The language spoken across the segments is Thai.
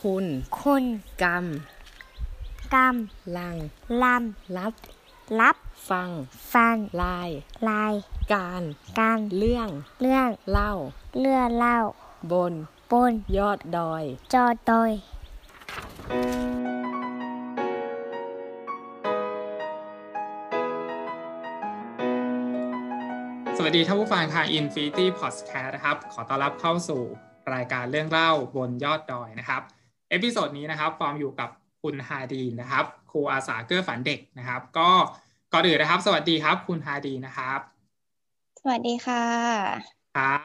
คุณ คุณกรรม กรรม ลังลรับำรับฟัง ฟัง ลาย ลาย การ การ เรื่อง เรื่อง เล่าเลื่อเล่า บน บน ยอดดอย จอดอยสวัสดีท่านผู้ฟังทาง Infinity Podcast นะครับ ขอต้อนรับเข้าสู่รายการเรื่องเล่าบนยอดดอยนะครับ episode นี้นะครับฟอร์มอยู่กับคุณฮาดีลนะครับครูอาสาเกื้อฝันเด็กนะครับ ก็ก่อนอื่นนะครับ สวัสดีครับ คุณฮาดีนะครับ สวัสดีค่ะครับ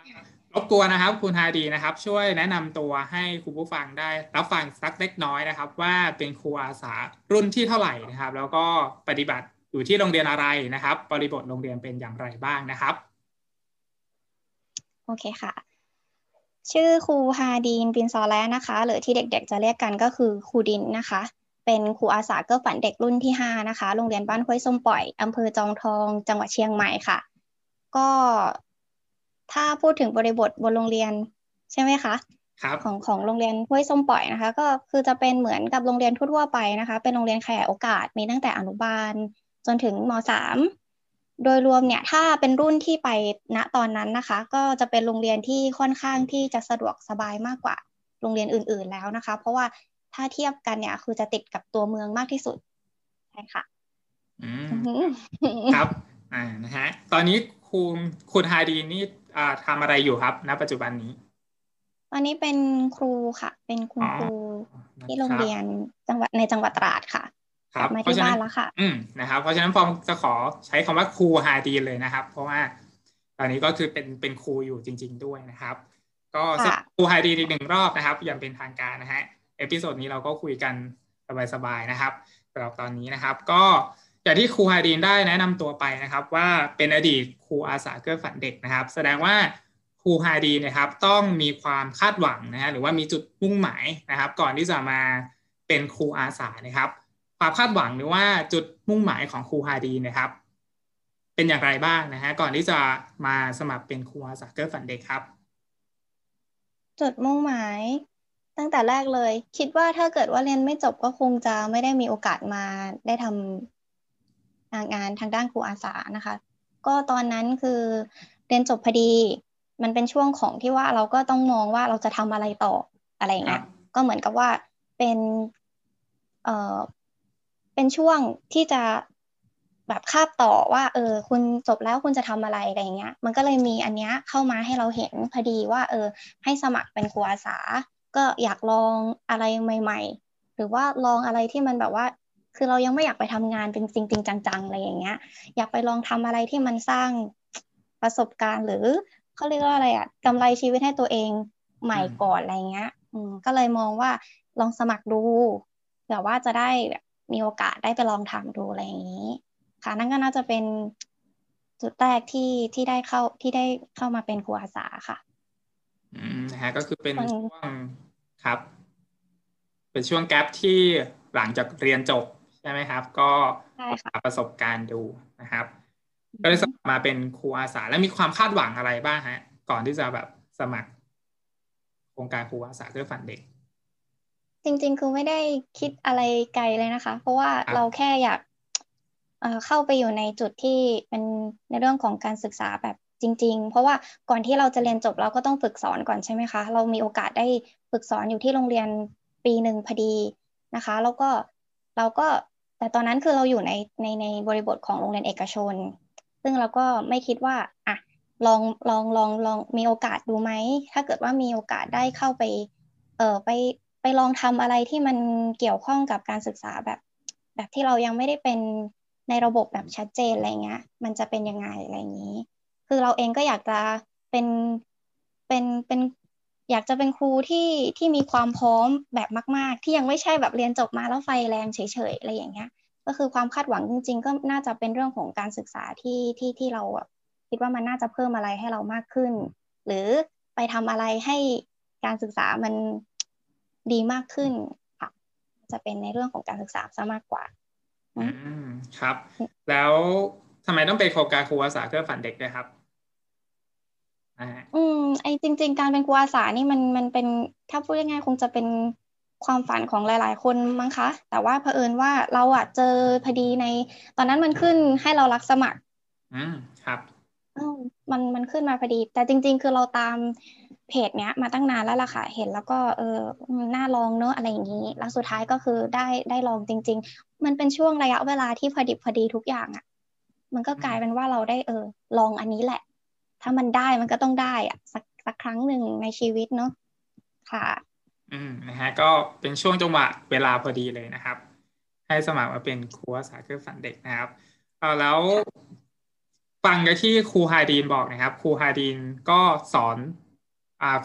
รบกวนนะครับ คุณฮาดีลนะครับ ช่วยแนะนำตัวให้คุณผู้ฟังได้รับฟังสักเล็กน้อยนะครับ ว่าเป็นครูอาสารุ่นที่เท่าไหร่นะครับ แล้วก็ปฏิบัติอยู่ที่โรงเรียนอะไรนะครับ บริบทโรงเรียนเป็นอย่างไรบ้างนะครับ โอเคค่ะ ชื่อครูฮาดีนปินซอแลนะคะ หรือที่เด็กๆจะเรียกกันก็คือครูดินนะคะ เป็นครูอาสาเกื้อฝันเด็กรุ่นที่ 5 นะคะ โรงเรียนบ้านห้วยส้มปล่อยอำเภอจอมทอง จังหวัดเชียงใหม่ค่ะ ก็ถ้าพูดถึงบริบทบนโรงเรียนใช่ไหมคะครับของของโรงเรียนห้วยส้มปล่อยนะคะ ก็คือจะเป็นเหมือนกับโรงเรียนทั่วๆไปนะคะ เป็นโรงเรียนขยายโอกาสมีตั้งแต่อนุบาล จนถึงมสาม โดยรวมเนี่ยถ้าเป็นรุ่นที่ไปณตอนนั้นนะคะ ก็จะเป็นโรงเรียนที่ค่อนข้างที่จะสะดวกสบายมากกว่าโรงเรียนอื่น ๆแล้วนะคะ เพราะว่าถ้าเทียบกันเนี่ยคือจะติดกับตัวเมืองมากที่สุดใช่ค่ะอืมอือหือครับอ่านะฮะตอนนี้คุณคุณฮาดีนี่อ่าทำอะไรอยู่ครับ ณ ปัจจุบันนี้ตอนนี้เป็นครูค่ะ เป็นคุณอ๋อครูนะที่โรงคบเรียนจังหวัดในจังหวัดตราดค่ะ คกรัลับบมาเพราะที่ฉะบ้านั้นนแล้วค่ะอืมนะครับ เพราะฉะนั้นฟองจะขอใช้คำว่าครูฮาดีเลยนะครับ เพราะว่าตอนนี้ก็คือเป็นเป็นครูอยู่จริง ๆ ด้วยนะครับ ก็ค่ะครูฮาดีอีกหนึ่งรอบนะครับ อย่างเป็นทางการนะฮะเอพิโซดนี้เราก็คุยกันสบายๆนะครับสำหรับตอนนี้นะครับ ก็อย่างที่ครูฮาดีนได้แนะนำตัวไปนะครับ ว่าเป็นอดีตครูอาสาเกื้อฝันเด็กนะครับ แสดงว่าครูฮาดีนนะครับ ต้องมีความคาดหวังนะฮะหรือว่ามีจุดมุ่งหมายนะครับ ก่อนที่จะมาเป็นครูอาสานะครับ ความคาดหวังหรือว่าจุดมุ่งหมายของครูฮาดีนนะครับ เป็นอย่างไรบ้างนะฮะก่อนที่จะมาสมัครเป็นครูอาสาเกื้อฝันเด็กครับ จุดมุ่งหมายตั้งแต่แรกเลย คิดว่าถ้าเกิดว่าเรียนไม่จบก็คงจะไม่ได้มีโอกาสมาได้ทำงานทางด้านครูอาสานะคะ ก็ตอนนั้นคือเรียนจบพอดีมันเป็นช่วงของที่ว่าเราก็ต้องมองว่าเราจะทำอะไรต่ออะไรอย่างเงี้ยครับก็เหมือนกับว่าเป็นเอ่อ เป็นช่วงที่จะแบบคาบต่อว่า เออ คุณจบแล้วคุณจะทำอะไรอะไรอย่างเงี้ย มันก็เลยมีอันเนี้ยเข้ามาให้เราเห็นพอดีว่า เออ ให้สมัครเป็นครูอาสา ก็อยากลองอะไรใหม่ ๆ หรือว่าลองอะไรที่มันแบบว่า คือเรายังไม่อยากไปทำงานเป็นจริง ๆ จังๆอะไรอย่างเงี้ย อยากไปลองทำอะไรที่มันสร้างประสบการณ์หรือเขาเรียกว่าอะไรอะกำไรชีวิตให้ตัวเองใหม่ก่อนอะไรเงี้ย อืมก็เลยมองว่าลองสมัครดูเผื่อว่าจะได้แบบ มีโอกาสได้ไปลองทำดูอะไรอย่างนี้ ค่ะนั่นก็น่าจะเป็นจุดแรกที่ที่ได้เข้าที่ได้เข้ามาเป็นครูอาสาค่ะ อืมนะฮะก็คือเป็นอืมช่วงครับ เป็นช่วงแกลบที่หลังจากเรียนจบใช่ไหมครับ ก็ใช่ค่ะหาประสบการณ์ดูนะครับ ก็เลยสมัครมาเป็นครูอาสาแล้วมีความคาดหวังอะไรบ้างฮะ ก่อนที่จะแบบสมัครโครงการครูอาสาเพื่อฝันเด็ก จริง ๆ คือไม่ได้คิดอะไรไกลเลยนะคะ เพราะว่าครับเราแค่อยากเอ่อเข้าไปอยู่ในจุดที่เป็นในเรื่องของการศึกษาแบบจริง ๆ เพราะว่าก่อนที่เราจะเรียนจบเราก็ต้องฝึกสอนก่อนใช่ไหมคะ เรามีโอกาสได้ฝึกสอนอยู่ที่โรงเรียนปีหนึ่งพอดีนะคะ แล้วก็เราก็แต่ตอนนั้นคือเราอยู่ในในในบริบทของโรงเรียนเอกชน ซึ่งเราก็ไม่คิดว่าอะลองลองลองลองมีโอกาสดูไหมถ้าเกิดว่ามีโอกาสได้เข้าไปเออไป ไปลองทำอะไรที่มันเกี่ยวข้องกับการศึกษาแบบ แบบที่เรายังไม่ได้เป็นในระบบแบบชัดเจนอะไรเงี้ย มันจะเป็นยังไงอะไรอย่างนี้ คือเราเองก็อยากจะเป็นเป็นเป็นอยากจะเป็นครูที่ที่มีความพร้อมแบบมาก ๆ ที่ยังไม่ใช่แบบเรียนจบมาแล้วไฟแรงเฉยๆอะไรอย่างเงี้ย ก็คือความคาดหวังจริง ๆ ก็น่าจะเป็นเรื่องของการศึกษาที่ที่ที่เราคิดว่ามันน่าจะเพิ่มอะไรให้เรามากขึ้น หรือไปทำอะไรให้การศึกษามัน ดีมากขึ้นค่ะจะเป็นในเรื่องของการศึกษาซะมากกว่าอืมครับ แล้วทำไมต้องเป็นโครงการครูอาสาเพื่อฝันเด็กด้วยครับอ่าอืมไอจริง ๆ การเป็นครูอาสานี่มันมันเป็นถ้าพูดง่ายๆคงจะเป็นความฝันของหลาย ๆ คนมั้งคะ แต่ว่าเผอิญว่าเราอะเจอพอดีใน ตอนนั้นมันขึ้นให้เรารับสมัคร อืมครับมันมันขึ้นมาพอดี แต่จริง ๆ คือเราตาม เพจเนี้ยมาตั้งนานแล้วล่ะค่ะ เห็นแล้วก็เออน่าลองเนอะอะไรอย่างนี้ แล้วสุดท้ายก็คือได้ได้ลองจริง ๆ มันเป็นช่วงระยะเวลาที่พอดิบพอดีทุกอย่างอะ่ะ มันก็กลายเป็นว่าเราได้เออ ลองอันนี้แหละ ถ้ามันได้มันก็ต้องได้อะสักสักครั้งหนึ่งในชีวิตเนาะค่ะ อืมนะฮะก็เป็นช่วงจังหวะเวลาพอดีเลยนะครับ ให้สมัครมาเป็นครูอาสาเครื่องฝันเด็กนะครับเอาแล้วฟังกันที่ครูฮาดีนบอกนะครับครูฮาดีนก็สอน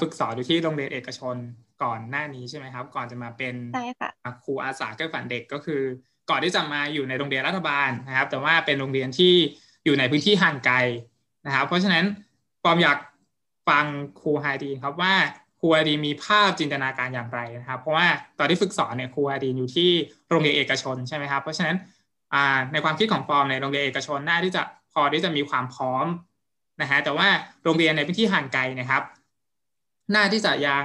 ฝึกสอนอยู่ที่โรงเรียนเอกชนก่อนหน้านี้ใช่ไหมครับ ก่อนจะมาเป็นใช่ค่ะครูอาสาเครื่องฝันเด็กก็คือ ก่อนที่จะมาอยู่ในโรงเรียนรัฐบาลนะครับ แต่ว่าเป็นโรงเรียนที่อยู่ในพื้นที่ห่างไกลนะครับ เพราะฉะนั้นปอมอยากฟังครูฮาดีนครับว่าครูฮาดีมีภาพจินตนาการอย่างไรนะครับ เพราะว่าตอนที่ฝึกสอนเนี่ยครูฮาดีอยู่ที่โรงเรียนเอกชนใช่ไหมครับ เพราะฉะนั้นในความคิดของฟอร์มในโรงเรียนเอกชนน่าที่จะพอที่จะมีความพร้อมนะฮะแต่ว่าโรงเรียนในพื้นที่ห่างไกลนะครับ น่าที่จะยัง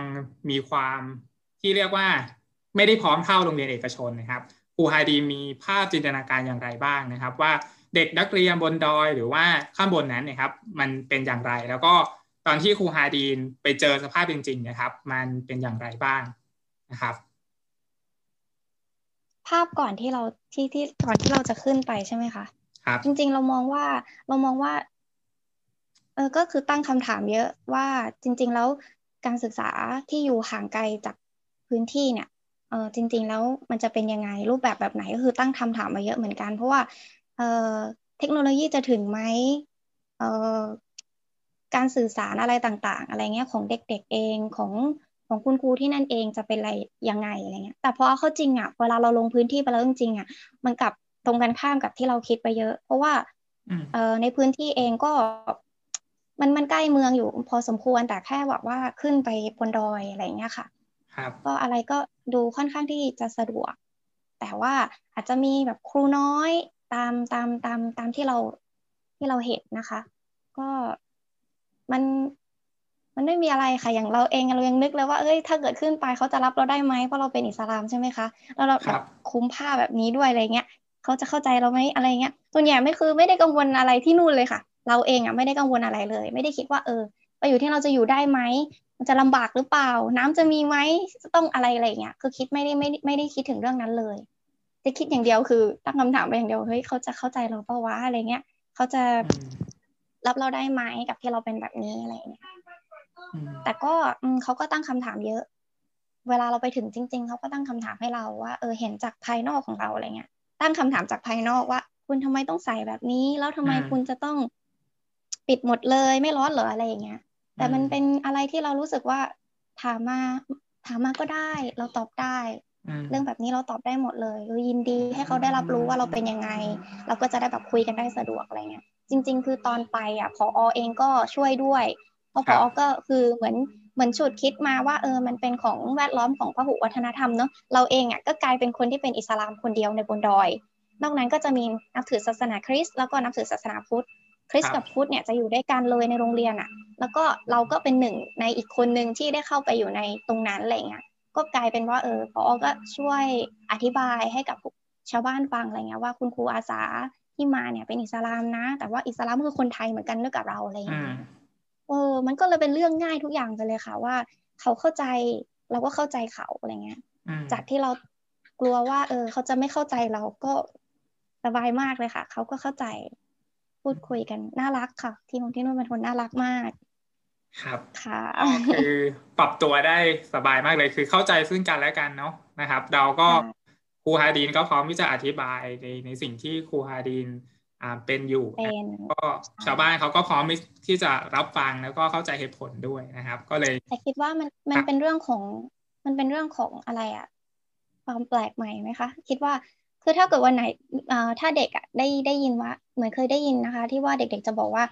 มีความที่เรียกว่าไม่ได้พร้อมเท่าโรงเรียนเอกชนนะครับครูไฮดีมีภาพจินตนาการอย่างไรบ้างนะครับ ว่าเด็กนักเรียนบนดอยหรือว่าข้างบนนั้นนะครับมันเป็นอย่างไรแล้วก็ตอนที่ครูฮาดีนไปเจอสภาพจริงๆนะครับ มันเป็นอย่างไรบ้างนะครับ ภาพก่อนที่เราที่ที่ก่อนที่เราจะขึ้นไปใช่ไหมคะครับ จริง ๆ เรามองว่าเรามองว่าเออก็คือตั้งคำถามเยอะว่าจริง ๆ แล้ว การศึกษาที่อยู่ห่างไกลจากพื้นที่เนี่ยเออจริง ๆ แล้วมันจะเป็นยังไงรูปแบบแบบไหนก็คือตั้งคำถามมาเยอะเหมือนกัน เพราะว่าเออเทคโนโลยีจะถึงไหมเออการสื่อสารอะไรต่างๆ อะไรเงี้ยของเด็ก ๆเองของของคุณครูที่นั่นเองจะเป็นอะไรยังไงอะไรเงี้ย แต่พอเอาเข้าจริงอะเวลาเราลงพื้นที่ไปแล้วจริงๆอะ มันกลับตรงกันข้ามกับที่เราคิดไปเยอะ เพราะว่าเออในพื้นที่เองก็ มันมันใกล้เมืองอยู่พอสมควรแต่แค่บอกว่าขึ้นไปบนดอยอะไรเงี้ยค่ะครับก็อะไรก็ดูค่อนข้างที่จะสะดวก แต่ว่าอาจจะมีแบบครูน้อยตามตามตามตามที่เราที่เราเห็นนะคะ ก็มันมันไม่มีอะไรค่ะอย่างเราเองเรายังนึกเลยว่าเอ้ยถ้าเกิดขึ้นไปเขาจะรับเราได้ไหมเพราะเราเป็นอิสลามใช่ไหมคะแล้วเราแบบคุ้มผ้าแบบนี้ด้วยอะไรเงี้ยเขาจะเข้าใจเราไหมอะไรเงี้ยส่วนใหญ่ไม่คือไม่ได้กังวลอะไรที่นู่นเลยค่ะ เราเองอะไม่ได้กังวลอะไรเลย ไม่ได้คิดว่าเออไปอยู่ที่เราจะอยู่ได้ไหมมันจะลำบากหรือเปล่า น้ำจะมีไหมจะต้องอะไรอะไรเงี้ยคือคิดไม่ได้ไม่ไม่ได้คิดถึงเรื่องนั้นเลย จะคิดอย่างเดียวคือตั้งคำถามไปอย่างเดียวเฮ้ยเขาจะเข้าใจเราเปล่าวะอะไรเงี้ยเขาจะรับเราได้ไหมกับที่เราเป็นแบบนี้อะไรเงี้ยแต่ก็เขาก็ตั้งคำถามเยอะ เวลาเราไปถึงจริง ๆเขาก็ตั้งคำถามให้เราว่าเออเห็นจากภายนอกของเราอะไรเงี้ย ตั้งคำถามจากภายนอกว่า คุณทำไมต้องใส่แบบนี้ แล้วทำไมคุณจะต้อง ปิดหมดเลยไม่ร้อนเหรออะไรอย่างเงี้ย แต่มันเป็นอะไรที่เรารู้สึกว่าถามมาถามมาก็ได้ เราตอบได้ เรื่องแบบนี้เราตอบได้หมดเลยยินดีให้เขาได้รับรู้ว่าเราเป็นยังไง เราก็จะได้แบบคุยกันได้สะดวกอะไรเงี้ยจริง ๆ คือตอนไปอะพอเองก็ช่วยด้วยเพราะพอก็คือเหมือนเหมือนฉุดคิดมาว่าเออมันเป็นของแวดล้อมของพหุวัฒนธรรมเนาะเราเองอะก็กลายเป็นคนที่เป็นอิสลามคนเดียวในบนดอย นอกนั้นก็จะมีนับถือศาสนาคริสต์แล้วก็นับถือศาสนาพุทธ คริสต์กับพุทธเนี่ยจะอยู่ด้วยกันเลยในโรงเรียนอะ แล้วก็เราก็เป็นหนึ่งในอีกคนหนึ่งที่ได้เข้าไปอยู่ในตรงนั้นอะไรเงี้ยก็กลายเป็นว่าเออพอก็ช่วยอธิบายให้กับชาวบ้านฟังอะไรเงี้ยว่าคุณครูอาสาที่มาเนี่ยเป็นอิสลามนะ แต่ว่าอิสลามคือคนไทยเหมือนกันเนื่อกับเราอะไรเงี้ยเออ มันก็เลยเป็นเรื่องง่ายทุกอย่างไปเลยค่ะว่า เขาเข้าใจเราก็เข้าใจเขาอะไรเงี้ย จากที่เรากลัวว่า เออ เขาจะไม่เข้าใจเราก็สบายมากเลยค่ะ เขาก็เข้าใจ พูดคุยกันน่ารักค่ะ ที่นงที่นู่นเป็นคนน่ารักมาก ครับค่ะคือปรับตัวได้สบายมากเลยคือเข้าใจซึ่งกันและกันเนาะนะครับ เราก็ครูฮาดีนก็พร้อมที่จะอธิบายในในสิ่งที่ครูฮาดีนอ่าเป็นอยู่ก็ชาวบ้านเขาก็พร้อมที่จะรับฟังแล้วก็เข้าใจเหตุผลด้วยนะครับ ก็เลยแต่คิดว่ามันมันเป็นเรื่องของมันเป็นเรื่องของอะไรอะความแปลกใหม่ไหมคะ คิดว่า คือถ้าเกิดวันไหนอ่าถ้าเด็กอะได้ได้ยินว่า เหมือนเคยได้ยินนะคะ ที่ว่าเด็กๆจะบอกว่า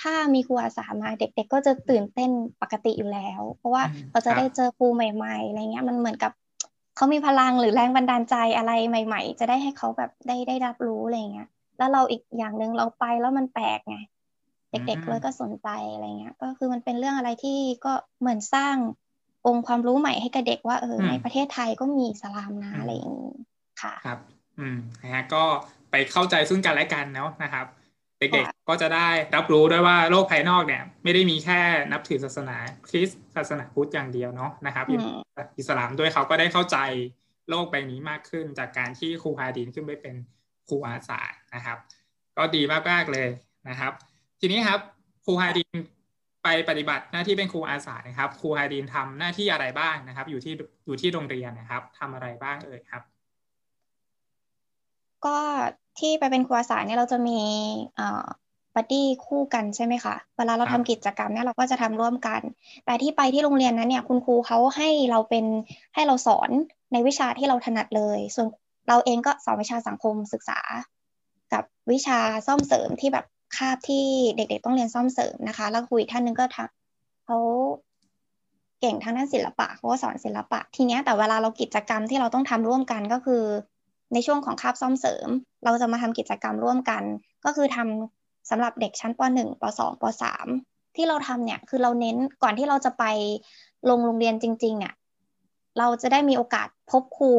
ถ้ามีครูอาสามาเด็ก ๆ ก็จะตื่นเต้นปกติอยู่แล้ว เพราะว่าเราจะได้เจอครูใหม่ๆอะไรเงี้ยมันเหมือนกับเขามีพลังหรือแรงบันดาลใจอะไรใหม่ ๆ จะได้ให้เขาแบบได้ได้รับรู้อะไรเงี้ยแล้วเราอีกอย่างหนึ่งเราไปแล้วมันแปลกไงเด็กๆเลยก็สนใจอะไรเงี้ย ก็คือมันเป็นเรื่องอะไรที่ก็เหมือนสร้างองค์ความรู้ใหม่ให้กับเด็กว่าเอออืมในประเทศไทยก็มีอิสลามนะอะไรอย่างนี้ค่ะครับ อืมนะฮะก็ไปเข้าใจซึ่งกันและกันเนาะนะครับ เด็กค่ะๆก็จะได้รับรู้ด้วยว่าโลกภายนอกเนี่ย ไม่ได้มีแค่นับถือศาสนาคริสต์ศาสนาพุทธอย่างเดียวเนาะนะครับอืมอิสลามด้วยเขาก็ได้เข้าใจโลกใบนี้มากขึ้นจากการที่ครูฮาดีนขึ้นไปเป็นครูอาสานะครับ ก็ดีมากๆเลยนะครับ ทีนี้ครับครูฮาดีนไปปฏิบัติหน้าที่เป็นครูอาสานะครับครูฮาดีนทำหน้าที่อะไรบ้างนะครับ อยู่ที่อยู่ที่โรงเรียนนะครับทำอะไรบ้างเอ่ยครับ ก็ที่ไปเป็นครูอาสาเนี่ยเราจะมีเอ่อ buddy คู่กันใช่ไหมคะเวลาเราครัทำบกิจกรรมเนี่ยเราก็จะทำร่วมกัน แต่ที่ไปที่โรงเรียนนั้นเนี่ยคุณครูเขาให้เราเป็นให้เราสอนในวิชาที่เราถนัดเลย ส่วนเราเองก็สอนวิชาสังคมศึกษา กับวิชาซ่อมเสริมที่แบบคาบที่เด็ก ๆ ต้องเรียนซ่อมเสริมนะคะ แล้วครูอีกท่านหนึ่งก็ทำเขาเก่งทางด้านศิลปะเขาก็สอนศิลปะ ทีเนี้ยแต่เวลาเรากิจกรรมที่เราต้องทำร่วมกันก็คือ ในช่วงของคาบซ่อมเสริม เราจะมาทำกิจกรรมร่วมกัน ก็คือทำสำหรับเด็กชั้นป .1 ป .2 ป .3 ที่เราทำเนี่ยคือเราเน้นก่อนที่เราจะไปลงโรงเรียนจริง ๆ เนี่ย เราจะได้มีโอกาสพบครู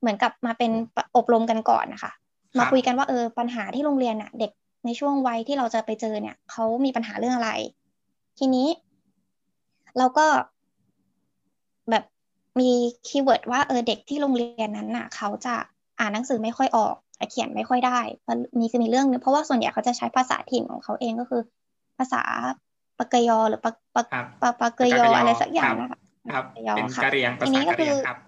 เหมือนกับมาเป็นอบรมกันก่อนนะคะ มาคุยกันว่าเออปัญหาที่โรงเรียนน่ะ เด็กในช่วงวัยที่เราจะไปเจอเนี่ยเขามีปัญหาเรื่องอะไร ทีนี้ เราก็แบบ มี keyword ว่าเออเด็กที่โรงเรียนนั้นน่ะเขาจะอ่านหนังสือไม่ค่อยออกเขียนไม่ค่อยได้มันมีคือมีเรื่องนึงเพราะว่าส่วนใหญ่เขาจะใช้ภาษาถิ่นของเขาเองก็คือ ภาษาปกาเกอะญอหรือปกา ปกาครับปกาเกอะญออะไรสักอย่างนะคะครับปกาเกอะญอเป็นค่ะกะเหรี่ยงภาษานี้ก็กะเหรี่ยงคือครับ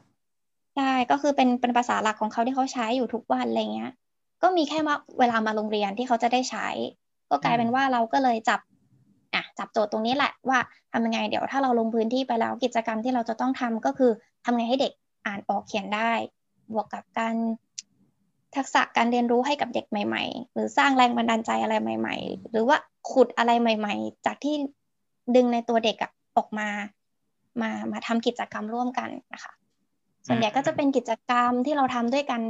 ใช่ก็คือเป็นเป็นภาษาหลักของเขาที่เขาใช้อยู่ทุกวันอะไรเงี้ย ก็มีแค่มาเวลามาโรงเรียนที่เขาจะได้ใช้ ก็กลายเป็นว่าเราก็เลยจับ อะจับโจทย์ตรงนี้แหละว่าทำยังไงเดี๋ยวถ้าเราลงพื้นที่ไปแล้วกิจกรรมที่เราจะต้องทำก็คือทำไงให้เด็กอ่านออกเขียนได้ บวกกับการทักษะการเรียนรู้ให้กับเด็กใหม่ ๆ หรือสร้างแรงบันดาลใจอะไรใหม่ ๆ หรือว่าขุดอะไรใหม่ ๆ จากที่ดึงในตัวเด็กอะออกมา มามาทำกิจกรรมร่วมกันนะคะ ส่วนใหญ่ก็จะเป็นกิจกรรมที่เราทำด้วยกัน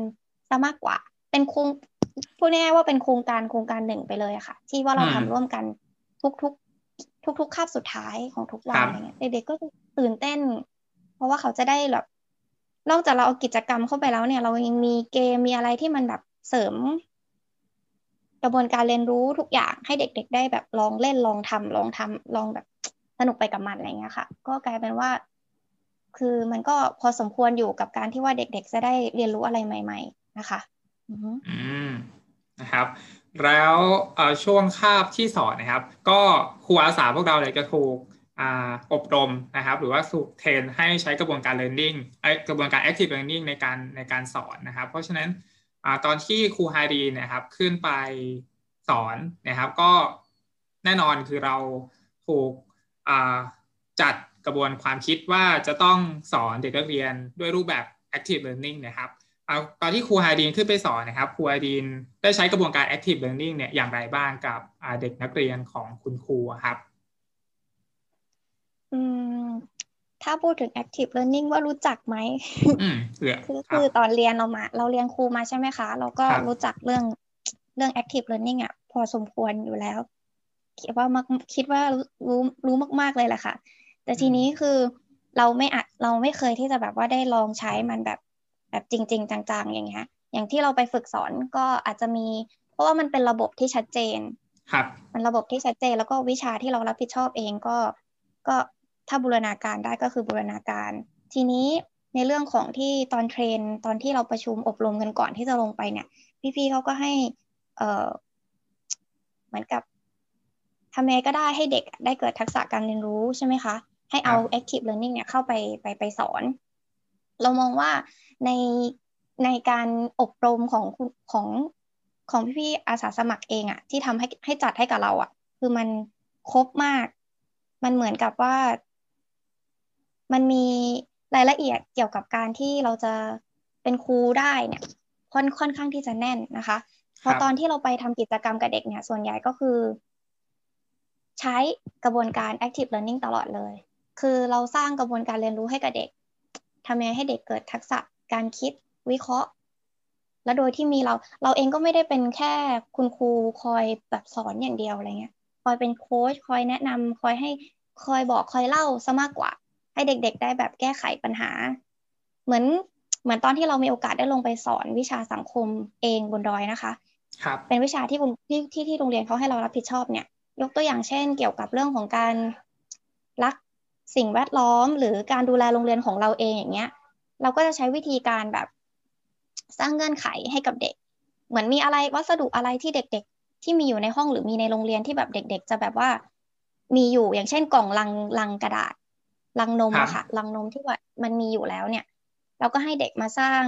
ซะมากกว่า เป็นโครงพูดง่ายๆว่าเป็นโครงการโครงการหนึ่งไปเลยอะค่ะ ที่ว่าเราอืมทำร่วมกันทุกๆ ทุกๆคาบสุดท้ายของทุกวันครับอะไรเงี้ยเด็กๆก็จะตื่นเต้น เพราะว่าเขาจะได้แบบนอกจากเราเอากิจกรรมเข้าไปแล้วเนี่ย เรายังมีเกมมีอะไรที่มันแบบเสริม กระบวนการเรียนรู้ทุกอย่างให้เด็ก ๆ ได้แบบลองเล่นลองทำลองทำลองแบบสนุกไปกับมันอะไรเงี้ยค่ะ ก็กลายเป็นว่า คือมันก็พอสมควรอยู่กับการที่ว่าเด็ก ๆ จะได้เรียนรู้อะไรใหม่ ๆ นะคะ อือฮึอืมนะครับ แล้วช่วงคาบที่สอนนะครับ ก็ครูอาสาพวกเราเลยจะถูกออบรมนะครับ หรือว่าถูกเทรนให้ใช้กระบวนการ learning กระบวนการ active learning ในการในการสอนนะครับ เพราะฉะนั้นอตอนที่ครูไฮรีนะครับขึ้นไปสอนนะครับ ก็แน่นอนคือเราถูกจัดกระบวนความคิดว่าจะต้องสอนเด็กนักเรียนด้วยรูปแบบ active learning นะครับ เอาตอนที่ครูไฮดีนขึ้นไปสอนนะครับครูไฮดีนได้ใช้กระบวนการ active learning เนี่ยอย่างไรบ้างกับอ่าเด็กนักเรียนของคุณครูอะครับอืมถ้าพูดถึง active learning ว่ารู้จักไหมอืมเหลือคือครัคืบอตอนเรียนเรามา เราเรียนครูมาใช่ไหมคะ เราก็ครับรู้จักเรื่องเรื่อง active learning อะพอสมควรอยู่แล้ว คิดว่ามักคิดว่ารู้รู้รู้มาก ๆเลยแหละค่ะ แต่ทีนี้คือเราไม่อาจเราไม่เคยที่จะแบบว่าได้ลองใช้มันแบบ แบบจริง ๆ จังๆ อย่างเงี้ยอย่างที่เราไปฝึกสอนก็อาจจะมี เพราะว่ามันเป็นระบบที่ชัดเจน ครับ มันระบบที่ชัดเจนแล้วก็วิชาที่เรารับผิดชอบเองก็ ก็ถ้าบูรณาการได้ก็คือบูรณาการ ทีนี้ในเรื่องของที่ตอนเทรนตอนที่เราประชุมอบรมกันก่อนที่จะลงไปเนี่ย พี่ๆเขาก็ให้ เอ่อ เหมือนกับทำยังไงก็ได้ให้เด็กได้เกิดทักษะการเรียนรู้ใช่ไหมคะ ให้เอาครับ active learning เนี่ยเข้าไปไปไปสอน เรามองว่าในในการอบรมของคุณของของพี่ๆอาสาสมัครเองอะที่ทำให้ให้จัดให้กับเราอะคือมันครบมาก มันเหมือนกับว่า มันมีรายละเอียดเกี่ยวกับการที่เราจะเป็นครูได้เนี่ยค่อนค่อนข้างที่จะแน่นนะคะพอครับตอนที่เราไปทำกิจกรรมกับเด็กเนี่ย ส่วนใหญ่ก็คือ ใช้กระบวนการ active learning ตลอดเลย คือเราสร้างกระบวนการเรียนรู้ให้กับเด็ก ทำยังไงให้เด็กเกิดทักษะการคิดวิเคราะห์ และโดยที่มีเราเราเองก็ไม่ได้เป็นแค่คุณครูคอยแบบสอนอย่างเดียวอะไรเงี้ยคอยเป็นโค้ชคอยแนะนำคอยให้คอยบอกคอยเล่าซะมากกว่า ให้เด็ก ๆ ได้แบบแก้ไขปัญหา เหมือนเหมือนตอนที่เรามีโอกาสได้ลงไปสอนวิชาสังคมเองบนดอยนะคะครับเป็นวิชาที่ที่ที่ที่โรงเรียนเขาให้เรารับผิดชอบเนี่ย ยกตัวอย่างเช่น เกี่ยวกับเรื่องของการรัก สิ่งแวดล้อม หรือการดูแลโรงเรียนของเราเองอย่างเงี้ย เราก็จะใช้วิธีการแบบสร้างเงื่อนไขให้กับเด็ก เหมือนมีอะไรวัสดุอะไรที่เด็ก ๆ ที่มีอยู่ในห้องหรือมีในโรงเรียนที่แบบเด็ก ๆ จะแบบว่า มีอยู่อย่างเช่นกล่องลังลังกระดาษลังนมอะค่ะลังนมที่ว่ามันมีอยู่แล้วเนี่ย เราก็ให้เด็กมาสร้าง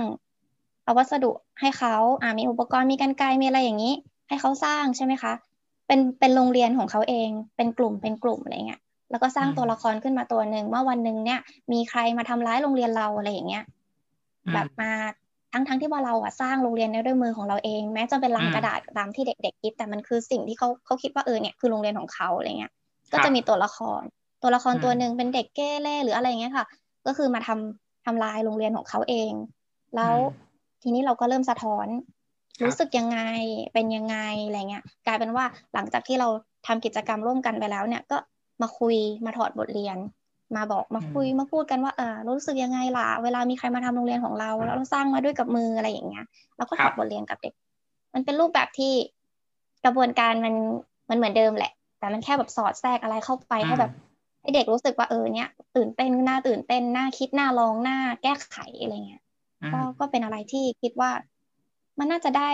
เอาวัสดุให้เขาอ่ามีอุปกรณ์มีกันไกมีอะไรอย่างนี้ ให้เขาสร้างใช่ไหมคะ เป็นเป็นโรงเรียนของเขาเอง เป็นกลุ่มเป็นกลุ่มอะไรเงี้ย แล้วก็สร้างตัวละครขึ้นมาตัวหนึ่งว่าวันหนึ่งเนี่ย มีใครมาทำร้ายโรงเรียนเราอะไรอย่างเงี้ยแบบมาทั้งทั้งที่ว่าเราอะสร้างโรงเรียนด้วยมือของเราเอง แม้จะเป็นลังกระดาษตามที่เด็กๆคิด แต่มันคือสิ่งที่เขาเขาคิดว่าเออเนี่ยคือโรงเรียนของเขาอะไรเงี้ย ก็จะมีตัวละคร ตัวละครตัวหนึ่งเป็นเด็กเก้เล่หรืออะไรเงี้ยค่ะ ก็คือมาทำทำลายโรงเรียนของเขาเอง แล้วทีนี้เราก็เริ่มสะท้อน รู้สึกยังไงเป็นยังไงอะไรเงี้ย กลายเป็นว่าหลังจากที่เราทำกิจกรรมร่วมกันไปแล้วเนี่ย ก็ มาคุยมาถอดบทเรียน มาบอกมาคุยมาพูดกันว่าเออรู้สึกยังไงล่ะเวลามีใครมาทำโรงเรียนของเราแล้วเราสร้างมาด้วยกับมืออะไรอย่างเงี้ยเราก็ถอดบทเรียนกับเด็ก มันเป็นรูปแบบที่กระบวนการมันมันเหมือนเดิมแหละ แต่มันแค่แบบสอดแทรกอะไรเข้าไปให้แบบให้เด็กรู้สึกว่าเออเนี้ยตื่นเต้นน่าตื่นเต้นน่าคิดน่าลองน่าแก้ไขอะไรเงี้ยก็ก็เป็นอะไรที่คิดว่า มันน่าจะได้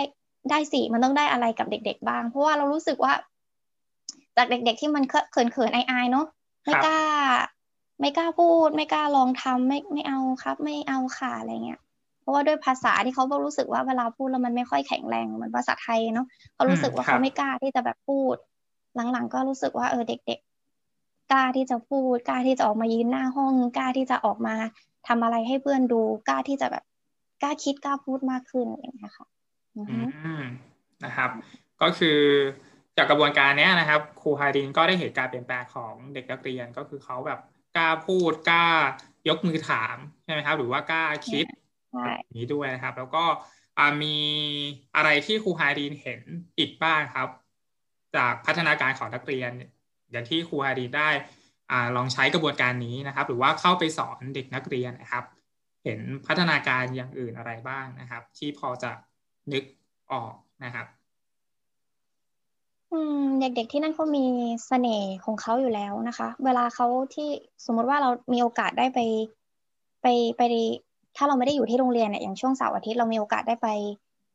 ได้สิมันต้องได้อะไรกับเด็ก ๆ บ้าง เพราะว่าเรารู้สึกว่า จากเด็ก ๆ ที่มันเขินเขินอายๆเนาะไม่กล้า ไม่กล้าพูด ไม่กล้าลองทำไม่ไม่เอาครับ ไม่เอาค่ะอะไรเงี้ยเพราะว่าด้วยภาษาที่เขารู้สึกว่าเวลาพูดแล้วมันไม่ค่อยแข็งแรงเหมือนภาษาไทยเนาะเขารู้สึกว่าเขาไม่กล้าที่จะแบบพูด หลังๆ ก็รู้สึกว่าเออเด็ก ๆ กล้าที่จะพูด กล้าที่จะออกมายืนหน้าห้อง กล้าที่จะออกมาทำอะไรให้เพื่อนดู กล้าที่จะแบบกล้าคิดกล้าพูดมากขึ้นอย่างเงี้ยค่ะอืมนะครับ ก็คือ จากกระบวนการนี้นะครับครูฮาดินก็ได้เห็นการเปลี่ยนแปลงของเด็กนักเรียนก็คือเขาแบบกล้าพูดกล้ายกมือถามใช่ไหมครับ หรือว่ากล้าคิดแบบนี้ด้วยนะครับ แล้วก็มีอะไรที่ครูฮาดินเห็นอีกบ้างครับ จากพัฒนาการของนักเรียน อย่างที่ครูฮาดินได้อลองใช้กระบวนการนี้นะครับ หรือว่าเข้าไปสอนเด็กนักเรียนนะครับ เห็นพัฒนาการอย่างอื่นอะไรบ้างนะครับ ที่พอจะนึกออกนะครับ อืมเด็กๆที่นั่นเขามีเสน่ห์ของเขาอยู่แล้วนะคะ เวลาเขาที่สมมุติว่าเรามีโอกาสได้ไป ไปไป ถ้าเราไม่ได้อยู่ที่โรงเรียนเนี่ยอย่างช่วงเสาร์อาทิตย์เรามีโอกาสได้ไป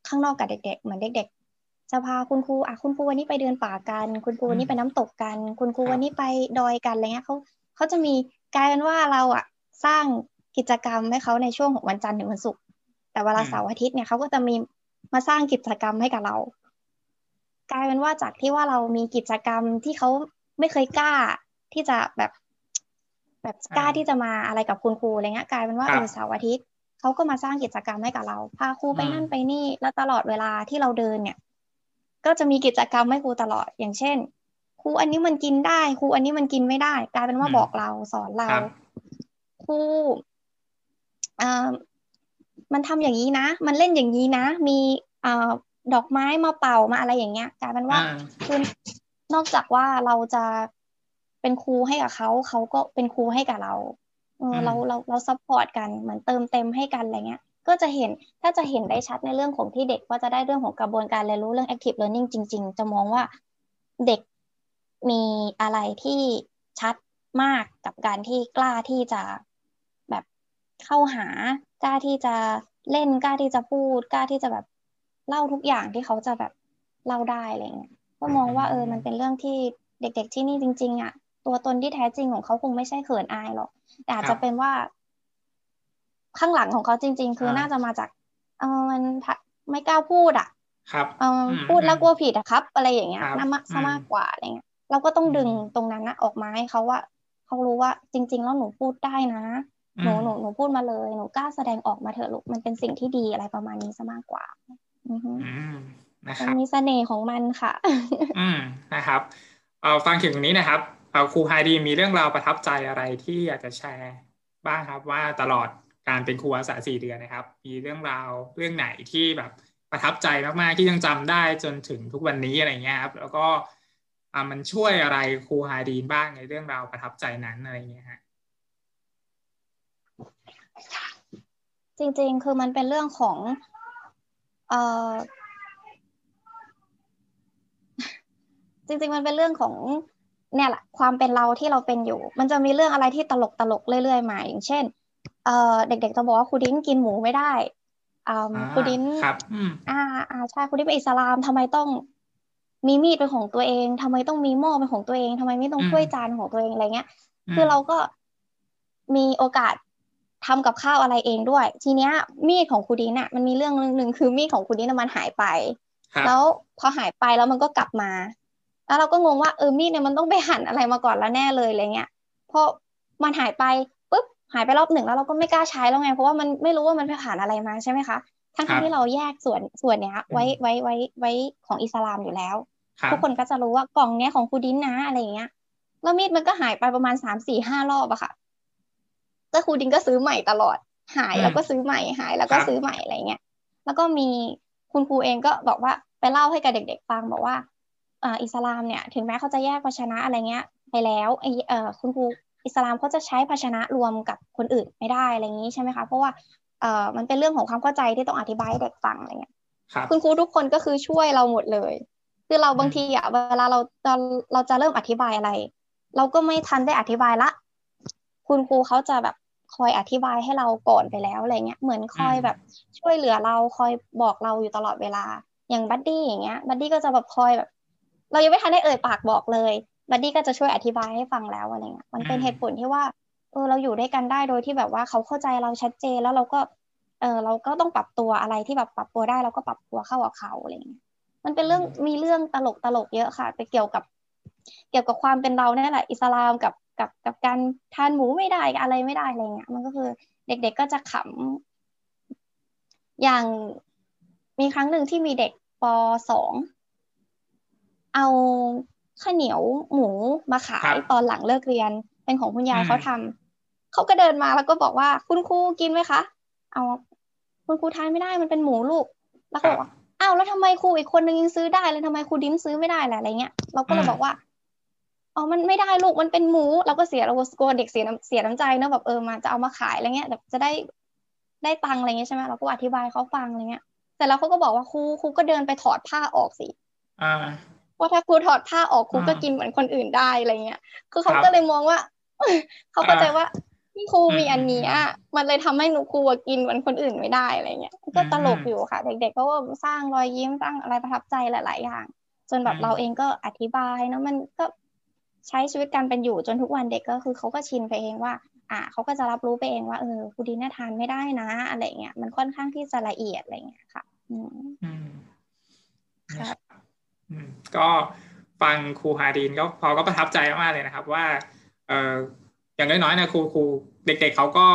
ข้างนอกกับเด็ก ๆ เหมือนเด็ก ๆ จะพาคุณครูอะคุณครูวันนี้ไปเดินป่ากัน คุณครูวันนี้ไปน้ำตกกัน คุณครูวันนี้ไปดอยกันอะไรเงี้ยเขาเขาจะมีกลายเป็นว่าเราอะสร้างกิจกรรมให้เขาในช่วงของวันจันทร์ถึงวันศุกร์แต่เวลาเสาร์อาทิตย์เนี่ยเขาก็จะมีมาสร้างกิจกรรมให้กับเรา กลายเป็นว่าจากที่ว่าเรามีกิจกรรมที่เขาไม่เคยกล้าที่จะแบบ แบบกล้าที่จะมาอะไรกับคุณครูอะไรเงี้ยกลายเป็นว่าเออเสาร์อาทิตย์เขาก็มาสร้างกิจกรรมให้กับเรา พาครูไปนั่นไปนี่ แล้วตลอดเวลาที่เราเดินเนี่ย ก็จะมีกิจกรรมให้ครูตลอดอย่างเช่นครูอันนี้มันกินได้ครูอันนี้มันกินไม่ได้ กลายเป็นว่าบอกเราสอนเราครูอ่ามันทำอย่างนี้นะ มันเล่นอย่างนี้นะ มีอ่า ดอกไม้มาเป่ามาอะไรอย่างเงี้ยกลายเป็นว่าคือนอกจากว่าเราจะเป็นครูให้กับเขาเขาก็เป็นครูให้กับเราเออเราเราเรา support กันเหมือนเติมเต็มให้กันอะไรเงี้ย ก็จะเห็นถ้าจะเห็นได้ชัดในเรื่องของที่เด็กว่าจะได้เรื่องของกระบวนการเรียนรู้เรื่อง active learning จริง ๆ จะมองว่าเด็กมีอะไรที่ชัดมากกับการที่กล้าที่จะแบบเข้าหากล้าที่จะเล่นกล้าที่จะพูดกล้าที่จะแบบ เล่าทุกอย่างที่เขาจะแบบเล่าได้อะไรเงี้ยก็มองว่าเออมันเป็นเรื่องที่เด็ก ๆที่นี่จริง ๆ อะ ตัวตนที่แท้จริงของเขาคงไม่ใช่เขินอายหรอกแต่อาจจะเป็นว่า ข้างหลังของเขาจริง ๆ คือน่าจะมาจากเออมันไม่กล้าพูดอะ ครับเออพูดแล้วกลัวผิดอะครับ อะไรอย่างเงี้ยน่ามากมากกว่าอะไรเงี้ยเราก็ต้องดึงตรงนั้นนะออกมาให้เขาว่าเขารู้ว่าจริง ๆ แล้วหนูพูดได้นะหนูหนูหนูพูดมาเลยหนูกล้าแสดงออกมาเถอะลูกมันเป็นสิ่งที่ดีอะไรประมาณนี้ซะมากกว่าอืม นะครับมีเสน่ห์ของมันค่ะ อืมนะครับเอาฟังถึงตรงนี้นะครับเอาครูไฮดีมีเรื่องราวประทับใจอะไรที่อยากจะแชร์บ้างครับ ว่าตลอดการเป็นครูอาสาสี่เดือนนะครับ มีเรื่องราวเรื่องไหนที่แบบประทับใจมากๆที่ยังจำได้จนถึงทุกวันนี้อะไรเงี้ยครับ แล้วก็อ่ามันช่วยอะไรครูไฮดีนบ้างในเรื่องราวประทับใจนั้นอะไรเงี้ยฮะจริงๆ คือมันเป็นเรื่องของ เอ่อจริงๆมันเป็นเรื่องของเนี่ยแหละความเป็นเราที่เราเป็นอยู่ มันจะมีเรื่องอะไรที่ตลกตลกเรื่อยๆมาอย่างเช่นเอ่อเด็กๆจะบอกว่าครูดิ้นกินหมูไม่ได้อ่าครูดิ้นครับอืมอ่าอ่าใช่ครูดิ้นเป็นอิสลามทำไมต้องมีมีดเป็นของตัวเองทำไมต้องมีหม้อเป็นของตัวเองทำไมไม่ต้องถ้วยจานของตัวเองอะไรเงี้ย คือเราก็มีโอกาส ทำกับข้าวอะไรเองด้วย ทีเนี้ยมีดของครูดินอะมันมีเรื่องหนึ่งคือมีดของครูดินมันหายไป แล้วพอหายไปแล้วมันก็กลับมา แล้วเราก็งงว่าเออมีดเนี่ยมันต้องไปหั่นอะไรมาก่อนแล้วแน่เลยอะไรเงี้ยเพราะมันหายไปปุ๊บหายไปรอบหนึ่งแล้วเราก็ไม่กล้าใช้แล้วไงเพราะว่ามันไม่รู้ว่ามันไปผ่านอะไรมาใช่ไหมคะทั้งที่เราแยกส่วนส่วนเนี้ยไว้ไว้ไว้ไว้ของอิสลามอยู่แล้ว ทุกคนก็จะรู้ว่ากล่องเนี้ยของครูดินนะอะไรเงี้ยแล้วมีดมันก็หายไปประมาณสามสี่ห้ารอบอะค่ะ ก็ครูดินก็ซื้อใหม่ตลอด หายแล้วก็ซื้อใหม่หาย แล้วก็ซื้อใหม่อะไรเงี้ยแล้วก็มีคุณครูเองก็บอกว่าไปเล่าให้กับเด็ก ๆ ฟังบอกว่าอ่าอิสลามเนี่ยถึงแม้เขาจะแยกภาชนะอะไรเงี้ย ไปแล้วไอเอ่อคุณครูอิสลามเขาจะใช้ภาชนะรวมกับคนอื่นไม่ได้อะไรอย่างนี้ใช่ไหมคะเพราะว่าเอ่อมันเป็นเรื่องของความเข้าใจที่ต้องอธิบายให้เด็กฟังอะไรเงี้ยคุณครูทุกคนก็คือช่วยเราหมดเลย คือเราบางทีอะเวลาเราเราเราจะเริ่มอธิบายอะไร เราก็ไม่ทันได้อธิบายละ คุณครูเขาจะแบบค อยอธิบายให้เราก่อนไปแล้วอะไรเงี้ยเหมือนคอยแบบช่วยเหลือเราคอยบอกเราอยู่ตลอดเวลา อย่าง buddy อย่างเงี้ย buddy ก็จะแบบคอยแบบ เรายังไม่ทันได้เอ่ยปากบอกเลย buddy ก็จะช่วยอธิบายให้ฟังแล้วอะไรเงี้ยมันเป็นเหตุผลที่ว่าเออเราอยู่ด้วยกันได้โดยที่แบบว่าเขาเข้าใจเราชัดเจนแล้วเราก็เออเราก็ต้องปรับตัวอะไรที่แบบปรับตัวได้เราก็ปรับตัวเข้ากับเขาอะไรเงี้ยมันเป็นเรื่องมีเรื่องตลกตลกเยอะค่ะไปเกี่ยวกับ เกี่ยวกับความเป็นเราเนี่ยแหละ อิสลามกับ กับกับการทานหมูไม่ได้อะไรไม่ได้อะไรเงี้ยมันก็คือเด็กๆก็จะขำอย่างมีครั้งหนึ่งที่มีเด็กปสองเอาข้าวเหนียวหมูมาขายตอนหลังเลิกเรียน เป็นของคุณยายเขาทำเขาก็เดินมาแล้วก็บอกว่าคุณครูกินไหมคะ เอาคุณครูทานไม่ได้มันเป็นหมูลูกแล้วเขาบอกว่าอ้าวแล้วทำไมครูอีกคนนึงยังซื้อได้เลยทำไมครูดิ้นซื้อไม่ได้ล่ะอะไรเงี้ยเราก็เลยบอกว่า อ๋อมันไม่ได้ลูกมันเป็นหมูเราก็เสียเรากลัวเด็กเสียน้ำเสียน้ำใจเนอะแบบเออมาจะเอามาขายอะไรเงี้ยแบบจะได้ได้ตังอะไรเงี้ยใช่ไหมเราก็อธิบายเขาฟังอะไรเงี้ยแต่แล้วเขาก็บอกว่าครูครูก็เดินไปถอดผ้าออกสิอ่าว่าถ้าครูถอดผ้าออกครูก็กินเหมือนคนอื่นได้อะไรเงี้ย คือเขาก็เลยมองว่าเขาเข้าใจว่าที่ครูมีอันนี้อะมันเลยทำให้หนูครูกินเหมือนคนอื่นไม่ได้อะไรเงี้ย ก็ตลกอยู่ค่ะ เด็กๆเขาก็สร้างรอยยิ้มสร้างอะไรประทับใจหลาย ๆ อย่าง จนแบบเราเองก็อธิบายเนาะมันก็ ใช้ชีวิตการเป็นอยู่จนทุกวันเด็กก็คือเขาก็ชินไปเองว่า อ่าเขาก็จะรับรู้ไปเองว่าเออครูดีน่าทานไม่ได้นะ อะไรเงี้ยมันค่อนข้างที่จะละเอียดอะไรเงี้ยค่ะ อืมครับอืมก็ฟังครูฮาดีนก็พอก็ประทับใจมากเลยนะครับ ว่า เอออย่างน้อยๆนะครูครูเด็ก ๆเขาก็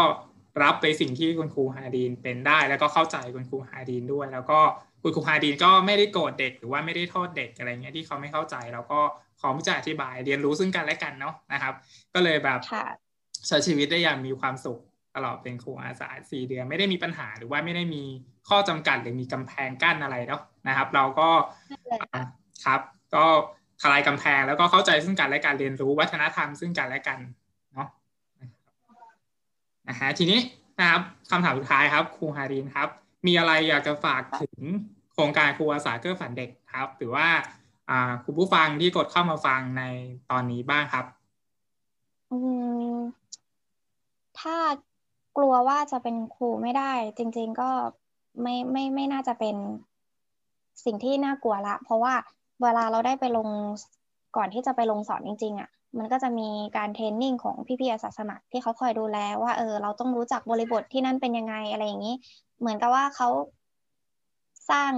รับในสิ่งที่คุณครูฮาดีนเป็นได้ แล้วก็เข้าใจคุณครูฮาดีนด้วย แล้วก็คุณครูฮาดีนก็ไม่ได้โกรธเด็กหรือว่าไม่ได้โทษเด็กอะไรเงี้ยที่เขาไม่เข้าใจ แล้วก็ พร้อมจะอธิบาย เรียนรู้ซึ่งกันและกันเนาะนะครับ ก็เลยแบบใช้ชีวิตได้อย่างมีความสุขตลอดเป็นครูอาสาสี่เดือนไม่ได้มีปัญหาหรือว่าไม่ได้มีข้อจำกัดหรือมีกำแพงกั้นอะไรเนาะนะครับ เราก็ครับ ก็ทลายกำแพงแล้วก็เข้าใจซึ่งกันและการเรียนรู้วัฒนธรรมซึ่งกันและกันเนาะนะฮะทีนี้นะครับคำถามสุดท้ายครับครูฮารินครับ มีอะไรอยากจะฝากถึงโครงการครูอาสาเกื้อฝันเด็กครับ หรือว่า คุณผู้ฟังที่กดเข้ามาฟังในตอนนี้บ้างครับถ้ากลัวว่าจะเป็นครูไม่ได้ จริง ๆก็ไม่ไม่ไม่น่าจะเป็นสิ่งที่น่ากลัวละ เพราะว่าเวลาเราได้ไปลงก่อนที่จะไปลงสอนจริง ๆอะ่ะมันก็จะมีการเทรนนิ่งของพี่ๆอาสาสมัครที่เขาคอยดูแลว่าเออเราต้องรู้จักบริบทที่นั่นเป็นยังไงอะไรอย่างนี้ เหมือนกับว่าเขาสร้าง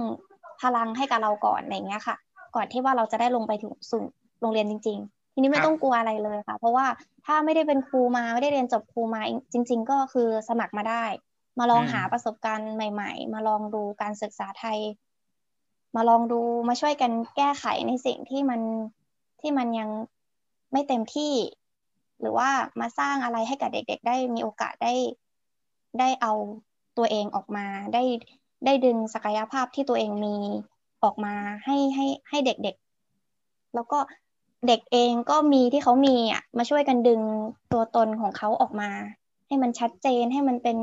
พลังให้กับเราก่อนอะไรเงี้ยค่ะ ก่อนที่ว่าเราจะได้ลงไปถึงสู่โรงเรียนจริง ๆ ทีนี้ไม่ต้องกลัวอะไรเลยค่ะ เพราะว่าถ้าไม่ได้เป็นครูมาไม่ได้เรียนจบครูมาจริง ๆ ก็คือสมัครมาได้ มาลองหาประสบการณ์ใหม่ ๆ มาลองดูการศึกษาไทย มาลองดูมาช่วยกันแก้ไขในสิ่งที่มันที่มันยังไม่เต็มที่ หรือว่ามาสร้างอะไรให้กับเด็ก ๆ ได้มีโอกาสได้ได้เอาตัวเองออกมาได้ได้ดึงศักยภาพที่ตัวเองมี ออกมาให้ให้ให้เด็กๆ แล้วก็เด็กเองก็มีที่เขามีอะมาช่วยกันดึงตัวตนของเขาออกมา ให้มันชัดเจนให้มันเป็น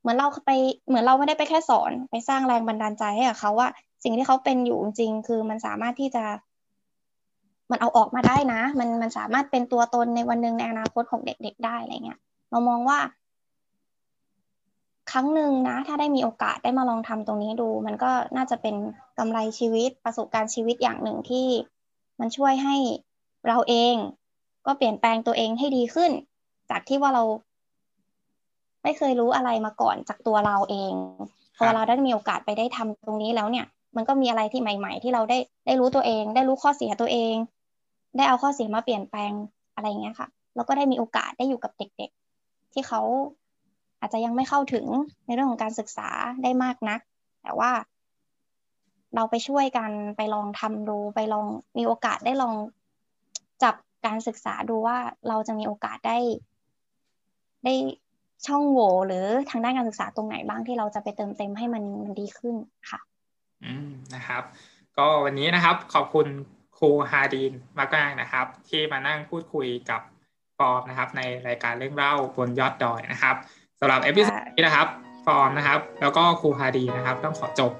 เหมือนเราไปเหมือนเราไม่ได้ไปแค่สอน ไปสร้างแรงบันดาลใจให้กับเขาว่า สิ่งที่เขาเป็นอยู่จริงคือมันสามารถที่จะ มันเอาออกมาได้นะ มันมันสามารถเป็นตัวตนในวันหนึ่งในอนาคตของเด็ก ๆ ได้อะไรเงี้ยเรามองว่า ครั้งหนึ่งนะ ถ้าได้มีโอกาสได้มาลองทำตรงนี้ดู มันก็น่าจะเป็นกำไรชีวิตประสบการณ์ชีวิตอย่างหนึ่งที่มันช่วยให้เราเอง ก็เปลี่ยนแปลงตัวเองให้ดีขึ้น จากที่ว่าเรา ไม่เคยรู้อะไรมาก่อนจากตัวเราเองพอเราได้มีโอกาสไปได้ทำตรงนี้แล้วเนี่ย มันก็มีอะไรที่ใหม่ ๆ ที่เราได้ได้รู้ตัวเอง ได้รู้ข้อเสียตัวเอง ได้เอาข้อเสียมาเปลี่ยนแปลงอะไรเงี้ยค่ะแล้วก็ได้มีโอกาสได้อยู่กับเด็ก ๆ ที่เขา อาจจะยังไม่เข้าถึงในเรื่องของการศึกษาได้มากนัก แต่ว่า เราไปช่วยกันไปลองทำดูไปลองมีโอกาสได้ลองจับการศึกษาดูว่าเราจะมีโอกาสได้ ได้ช่องโหว่หรือทางด้านการศึกษาตรงไหนบ้างที่เราจะไปเติมเต็มให้มันมันดีขึ้นค่ะ อืมนะครับ ก็วันนี้นะครับขอบคุณครูฮาดีลมากๆนะครับ ที่มานั่งพูดคุยกับฟอร์มนะครับ ในรายการเรื่องเล่าบนยอดดอยนะครับ สำหรับ episode นี้นะครับ ฟอร์มนะครับ แล้วก็ครูฮาดีลนะครับ ต้องขอจบ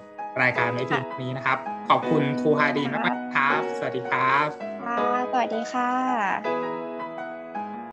รายการไว้เพียงนี้นะครับ ขอบคุณครูฮาดีลมากๆครับ สวัสดีครับค่ะสวัสดีค่ะ